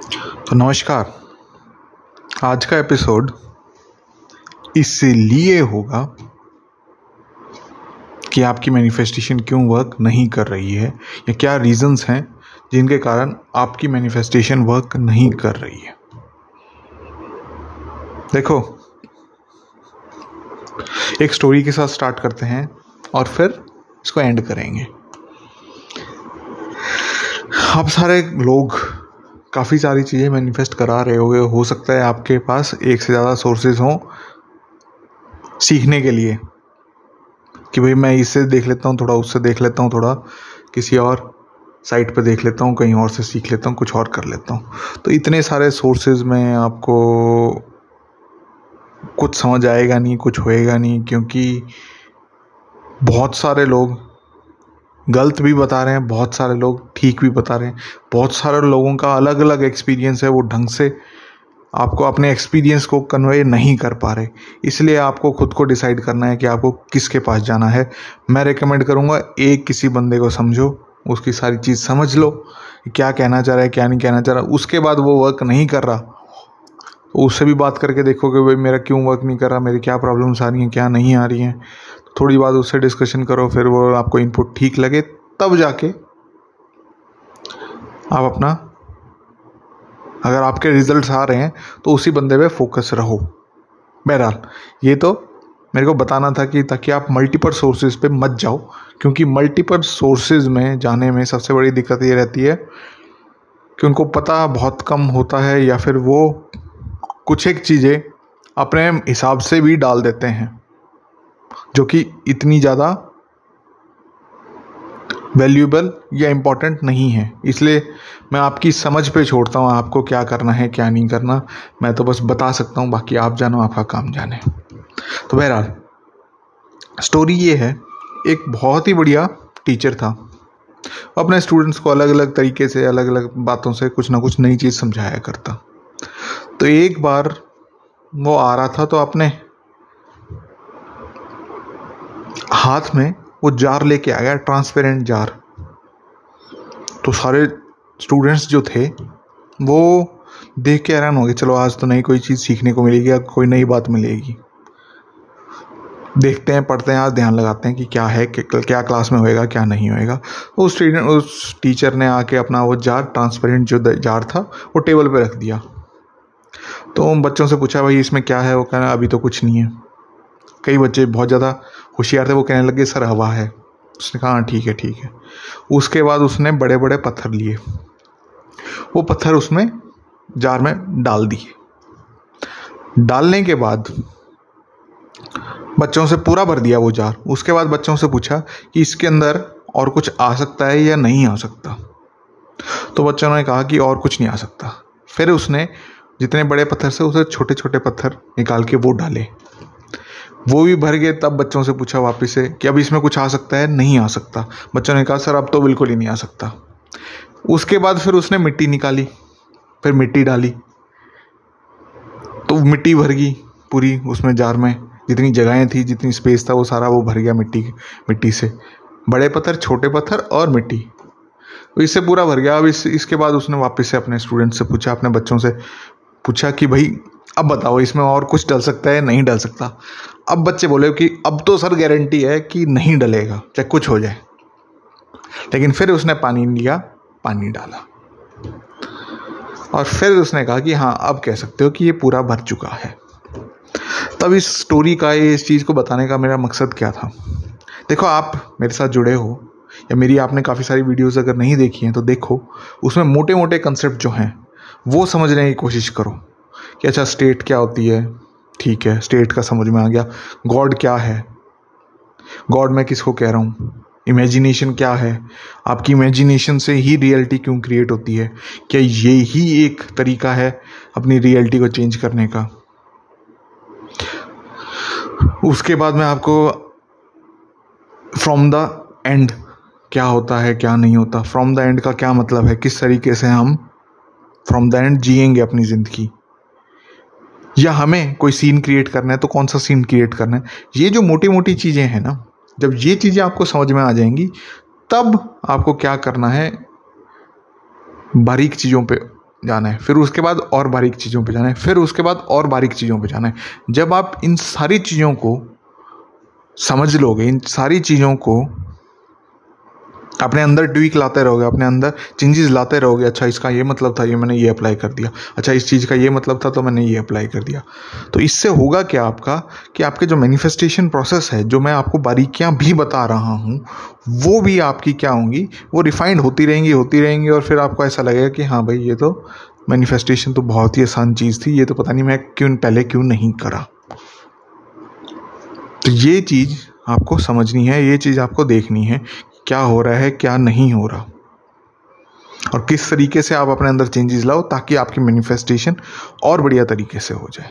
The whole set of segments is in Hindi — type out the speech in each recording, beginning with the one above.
तो नमस्कार, आज का एपिसोड इसलिए होगा कि आपकी मैनिफेस्टेशन क्यों वर्क नहीं कर रही है, या क्या रीजंस हैं जिनके कारण आपकी मैनिफेस्टेशन वर्क नहीं कर रही है। देखो, एक स्टोरी के साथ स्टार्ट करते हैं और फिर इसको एंड करेंगे। आप सारे लोग काफ़ी सारी चीज़ें मैनिफेस्ट करा रहे होगे। हो सकता है आपके पास एक से ज़्यादा सोर्सेज हों सीखने के लिए। कि भाई मैं इससे देख लेता हूँ, थोड़ा उससे देख लेता हूँ, थोड़ा किसी और साइट पे देख लेता हूँ, कहीं और से सीख लेता हूँ, कुछ और कर लेता हूँ। तो इतने सारे सोर्सेज में आपको कुछ समझ आएगा नहीं, कुछ होएगा नहीं, क्योंकि बहुत सारे लोग गलत भी बता रहे हैं, बहुत सारे लोग ठीक भी बता रहे हैं। बहुत सारे लोगों का अलग अलग एक्सपीरियंस है वो ढंग से। आपको अपने एक्सपीरियंस को कन्वे नहीं कर पा रहे। इसलिए आपको खुद को डिसाइड करना है कि आपको किसके पास जाना है। मैं रिकमेंड करूँगा, एक किसी बंदे को समझो, उसकी सारी चीज़ समझ लो क्या कहना चाह रहा है, क्या नहीं कहना चाह रहा। उसके बाद वो वर्क नहीं कर रहा। तो उससे भी बात करके देखो कि भाई, मेरा क्यों वर्क नहीं कर रहा? मेरी क्या प्रॉब्लम्स आ रही हैं, क्या नहीं आ रही हैं? थोड़ी बात उससे डिस्कशन करो, फिर वो आपको इनपुट ठीक लगे, तब जाके आप अपना, अगर आपके रिजल्ट्स आ रहे हैं तो उसी बंदे पे फोकस रहो। बहरहाल, ये तो मेरे को बताना था कि ताकि आप मल्टीपल सोर्सेज पे मत जाओ, क्योंकि मल्टीपल सोर्सेज में जाने में सबसे बड़ी दिक्कत ये रहती है कि उनको पता बहुत कम होता है या फिर वो कुछ एक चीज़ें अपने हिसाब से भी डाल देते हैं, जो कि इतनी ज़्यादा वैल्यूबल या इम्पोर्टेंट नहीं है। इसलिए मैं आपकी समझ पे छोड़ता हूँ, आपको क्या करना है, क्या नहीं करना। मैं तो बस बता सकता हूँ, बाकी आप जानो, आपका काम जाने। तो बहरहाल स्टोरी ये है, एक बहुत ही बढ़िया टीचर था। अपने स्टूडेंट्स को अलग अलग तरीके से अलग अलग बातों से कुछ ना कुछ नई चीज़ समझाया करता। तो एक बार वो आ रहा था तो अपने हाथ में वो जार लेके आ गया ट्रांसपेरेंट जार। तो सारे स्टूडेंट्स जो थे, वो देख के हैरान हो गए, चलो, आज तो नई कोई चीज़ सीखने को मिलेगी या कोई नई बात मिलेगी। देखते हैं, पढ़ते हैं, आज ध्यान लगाते हैं कि क्या है, कि क्या क्लास में होएगा, क्या नहीं होएगा। तो उस स्टूडेंट उस टीचर ने आके अपना वो जार ट्रांसपेरेंट जो जार था, वो टेबल पे रख दिया। तो उन बच्चों से पूछा, भाई, इसमें क्या है? वो कहना, अभी तो कुछ नहीं है। कई बच्चे बहुत ज़्यादा होशियार थे, वो कहने लगे, सर, हवा है। उसने कहा हाँ ठीक है ठीक है। उसके बाद उसने बड़े बड़े पत्थर लिए। वो पत्थर उसमें जार में डाल दिए। डालने के बाद बच्चों से पूरा भर दिया वो जार। उसके बाद बच्चों से पूछा कि इसके अंदर और कुछ आ सकता है या नहीं आ सकता। तो बच्चों ने कहा कि और कुछ नहीं आ सकता। फिर उसने जितने बड़े पत्थर से उसे छोटे छोटे पत्थर निकाल के वो डाले। वो भी भर गए, तब बच्चों से पूछा वापस से कि अब इसमें कुछ आ सकता है? नहीं आ सकता। बच्चों ने कहा, सर, अब तो बिल्कुल ही नहीं आ सकता। उसके बाद फिर उसने मिट्टी निकाली, फिर मिट्टी डाली। तो मिट्टी भर गई पूरी उसमें जार में। जितनी जगहें थी, जितनी स्पेस था, वो सारा वो भर गया मिट्टी मिट्टी से। बड़े पत्थर, छोटे पत्थर और मिट्टी। तो इससे पूरा भर गया। अब इस, इसके बाद उसने वापस से अपने स्टूडेंट से पूछा, अपने बच्चों से पूछा कि भाई, अब बताओ, इसमें और कुछ डल सकता है नहीं डल सकता? अब बच्चे बोले कि अब तो सर गारंटी है कि नहीं डलेगा, चाहे कुछ हो जाए। लेकिन फिर उसने पानी लिया पानी डाला। और फिर उसने कहा कि हाँ अब कह सकते हो कि ये पूरा भर चुका है। तब इस स्टोरी का, इस चीज़ को बताने का मेरा मकसद क्या था? देखो, आप मेरे साथ जुड़े हो, या मेरी आपने काफ़ी सारी वीडियोस अगर नहीं देखी हैं तो देखो, उसमें मोटे मोटे कंसेप्ट जो हैं वो समझने की कोशिश करो कि अच्छा स्टेट क्या होती है? ठीक है स्टेट का समझ में आ गया। गॉड क्या है? गॉड मैं किसको कह रहा हूँ? इमेजिनेशन क्या है? आपकी इमेजिनेशन से ही रियलिटी क्यों क्रिएट होती है? क्या ये ही एक तरीका है अपनी रियलिटी को चेंज करने का? उसके बाद मैं आपको फ्रॉम द एंड क्या होता है, क्या नहीं होता? फ्रॉम द एंड का क्या मतलब है? किस तरीके से हम फ्रॉम द एंड जिएँगे अपनी ज़िंदगी। या हमें कोई सीन क्रिएट करना है तो कौन सा सीन क्रिएट करना है? ये जो मोटी मोटी चीज़ें हैं ना, जब ये चीज़ें आपको समझ में आ जाएँगी, तब आपको क्या करना है? बारीक चीज़ों पे जाना है। फिर उसके बाद और बारीक चीज़ों पे जाना है। फिर उसके बाद और बारीक चीज़ों पे जाना है। जब आप इन सारी चीज़ों को समझ लोगे, इन सारी चीज़ों को अपने अंदर ट्वीक लाते रहोगे, अपने अंदर चेंजेस लाते रहोगे अच्छा इसका ये मतलब था, ये मैंने ये अप्लाई कर दिया अच्छा इस चीज़ का ये मतलब था तो मैंने ये अप्लाई कर दिया। तो इससे होगा क्या आपका, कि आपके जो मैनिफेस्टेशन प्रोसेस है, जो मैं आपको बारीकियाँ भी बता रहा हूँ, वो भी आपकी क्या होंगी, वो रिफाइंड होती रहेंगी होती रहेंगी, और फिर आपको ऐसा लगेगा कि हाँ भाई, ये तो मैनिफेस्टेशन तो बहुत ही आसान चीज़ थी, ये तो पता नहीं मैं क्यों, पहले क्यों नहीं करा। तो ये चीज़ आपको समझनी है, ये चीज़ आपको देखनी है क्या हो रहा है, क्या नहीं हो रहा? और किस तरीके से आप अपने अंदर चेंजेस लाओ ताकि आपकी मैनिफेस्टेशन और बढ़िया तरीके से हो जाए।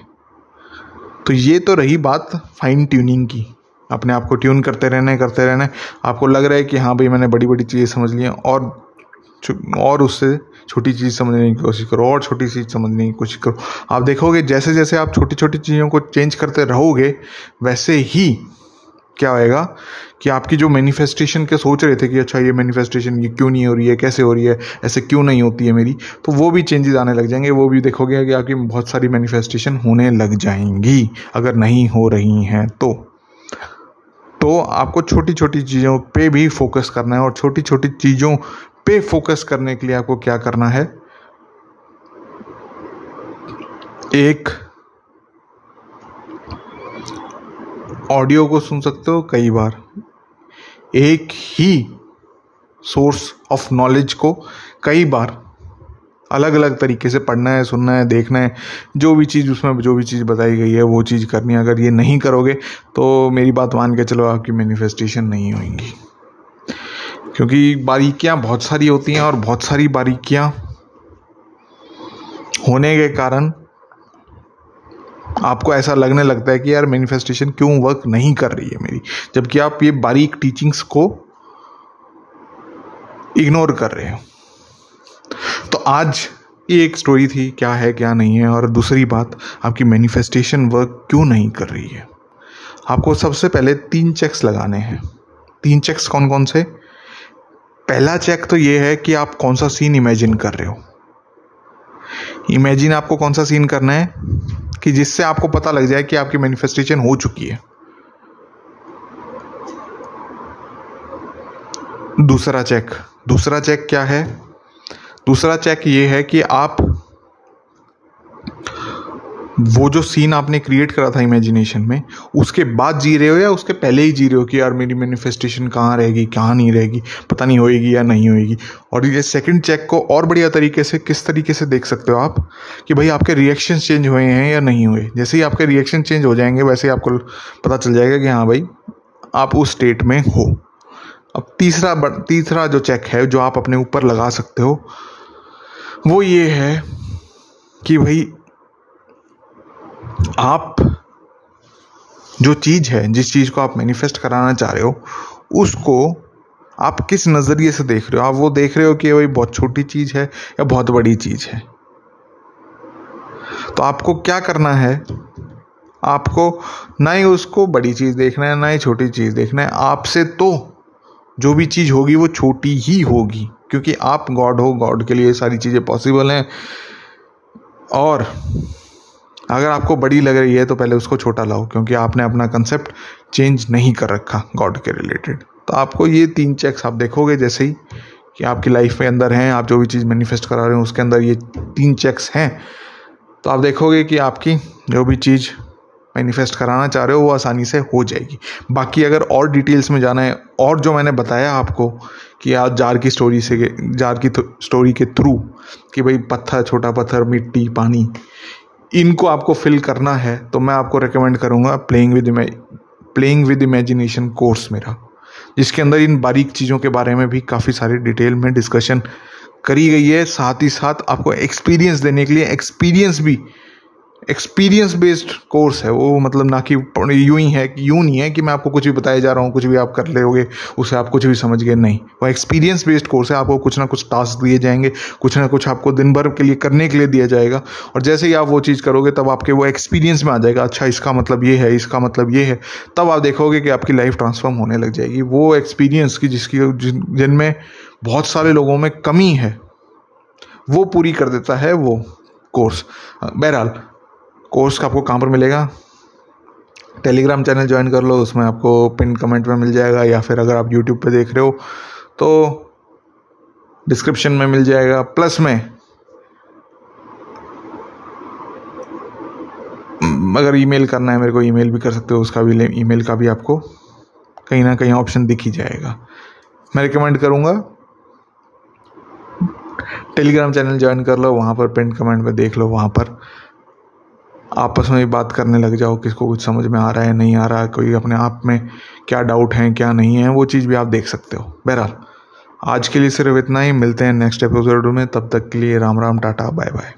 तो ये तो रही बात फाइन ट्यूनिंग की। अपने आप को ट्यून करते रहना करते रहना आपको लग रहा है कि हाँ भाई मैंने बड़ी बड़ी चीज़ें समझ ली हैं और और उससे छोटी चीज़ समझने की कोशिश करो, और छोटी चीज़ समझने की कोशिश करो। आप देखोगे जैसे जैसे आप छोटी छोटी चीज़ों को चेंज करते रहोगे, वैसे ही क्या होएगा कि आपकी जो मैनिफेस्टेशन के सोच रहे थे कि अच्छा ये मैनिफेस्टेशन ये क्यों नहीं हो रही है, कैसे हो रही है, ऐसे क्यों नहीं होती है मेरी तो वो भी चेंजेस आने लग जाएँगे, वो भी देखोगे कि आपकी बहुत सारी मैनिफेस्टेशन होने लग जाएँगी, अगर नहीं हो रही हैं तो। तो आपको छोटी छोटी चीज़ों पे भी फोकस करना है और छोटी छोटी चीज़ों पे फोकस करने के लिए आपको क्या करना है? एक ऑडियो को सुन सकते हो कई बार। एक ही सोर्स ऑफ़ नॉलेज को कई बार अलग अलग तरीके से पढ़ना है, सुनना है, देखना है, जो भी चीज़ उसमें, जो भी चीज़ बताई गई है, वो चीज़ करनी है। अगर ये नहीं करोगे तो मेरी बात मान के चलो, आपकी मैनिफेस्टेशन नहीं होगी क्योंकि बारीकियाँ बहुत सारी होती हैं और बहुत सारी बारीकियाँ होने के कारण आपको ऐसा लगने लगता है कि यार मैनिफेस्टेशन क्यों वर्क नहीं कर रही है मेरी? जबकि आप ये बारीक टीचिंग्स को इग्नोर कर रहे हो। तो आज ये एक स्टोरी थी, क्या है, क्या नहीं है, और दूसरी बात, आपकी मैनिफेस्टेशन वर्क क्यों नहीं कर रही है? आपको सबसे पहले तीन चेक्स लगाने हैं। तीन चेक्स कौन कौन से? पहला चेक तो ये है कि आप कौन सा सीन इमेजिन कर रहे हो। इमेजिन आपको कौन सा सीन करना है? कि जिससे आपको पता लग जाए कि आपकी मैनिफेस्टेशन हो चुकी है। दूसरा चेक दूसरा चेक क्या है? दूसरा चेक ये है कि आप वो जो सीन आपने क्रिएट करा था इमेजिनेशन में, उसके बाद जी रहे हो या उसके पहले ही जी रहे हो कि यार मेरी मैनिफेस्टेशन कहाँ रहेगी, कहाँ नहीं रहेगी, पता नहीं होएगी या नहीं होएगी? और ये सेकंड चेक को और बढ़िया तरीके से किस तरीके से देख सकते हो आप कि भाई आपके रिएक्शन चेंज हुए हैं या नहीं हुए? जैसे ही आपके रिएक्शन चेंज हो जाएँगे, वैसे ही आपको पता चल जाएगा कि हाँ भाई, आप उस स्टेट में हो। अब तीसरा तीसरा जो चेक है जो आप अपने ऊपर लगा सकते हो, वो ये है कि भाई आप जो चीज़ है, जिस चीज़ को आप मैनिफेस्ट कराना चाह रहे हो, उसको आप किस नज़रिए से देख रहे हो? आप वो देख रहे हो कि भाई बहुत छोटी चीज़ है या बहुत बड़ी चीज़ है? तो आपको क्या करना है? आपको ना ही उसको बड़ी चीज़ देखना है, ना ही छोटी चीज़ देखना है। आपसे तो जो भी चीज़ होगी, वो छोटी ही होगी, क्योंकि आप गॉड हो गॉड के लिए सारी चीज़ें पॉसिबल हैं। और अगर आपको बड़ी लग रही है तो पहले उसको छोटा लाओ, क्योंकि आपने अपना कंसेप्ट चेंज नहीं कर रखा गॉड के रिलेटेड तो आपको ये तीन चेक्स आप देखोगे जैसे ही कि आपकी लाइफ में अंदर हैं, आप जो भी चीज़ मैनिफेस्ट करा रहे हो, उसके अंदर ये तीन चेक्स हैं। तो आप देखोगे कि आपकी जो भी चीज़ मैनिफेस्ट कराना चाह रहे हो, वो आसानी से हो जाएगी। बाकी अगर और डिटेल्स में जाना है, और जो मैंने बताया आपको कि आज जार की स्टोरी से, जार की स्टोरी के थ्रू कि भाई पत्थर, छोटा पत्थर, मिट्टी, पानी इनको आपको फिल करना है तो मैं आपको रिकमेंड करूँगा playing with playing with imagination course मेरा, जिसके अंदर इन बारीक चीज़ों के बारे में भी काफ़ी सारी डिटेल में डिस्कशन करी गई है। साथ ही साथ आपको एक्सपीरियंस देने के लिए एक्सपीरियंस भी एक्सपीरियंस बेस्ड कोर्स है वो मतलब ना कि यूँ ही है, यूँ नहीं है कि मैं आपको कुछ भी बताया जा रहा हूँ, कुछ भी आप कर लोगे उसे आप कुछ भी समझ गए, नहीं। वो एक्सपीरियंस बेस्ड कोर्स है, आपको कुछ ना कुछ टास्क दिए जाएँगे, कुछ ना कुछ आपको दिन भर के लिए करने के लिए दिया जाएगा, और जैसे ही आप वो चीज़ करोगे, तब आपके वो एक्सपीरियंस में आ जाएगा अच्छा इसका मतलब ये है, इसका मतलब ये है, तब आप देखोगे कि आपकी लाइफ ट्रांसफॉर्म होने लग जाएगी। वो एक्सपीरियंस की जिसकी जिनमें बहुत सारे लोगों में कमी है, वो पूरी कर देता है वो कोर्स बहरहाल कोर्स का आपको कहाँ पर मिलेगा? टेलीग्राम चैनल ज्वाइन कर लो, उसमें आपको पिन कमेंट में मिल जाएगा, या फिर अगर आप यूट्यूब पे देख रहे हो तो डिस्क्रिप्शन में मिल जाएगा। प्लस में अगर ईमेल करना है, मेरे को ईमेल भी कर सकते हो, उसका भी ईमेल का भी आपको कहीं ना कहीं ऑप्शन दिख ही जाएगा। मैं रिकमेंड करूँगा टेलीग्राम चैनल ज्वाइन कर लो, वहाँ पर पिन कमेंट में देख लो, वहाँ पर आपस में बात करने लग जाओ, किसको कुछ समझ में आ रहा है, नहीं आ रहा है कोई अपने आप में क्या डाउट है, क्या नहीं है, वो चीज़ भी आप देख सकते हो। बहरहाल, आज के लिए सिर्फ़ इतना ही, मिलते हैं नेक्स्ट एपिसोड में, तब तक के लिए Ram Ram, tata bye bye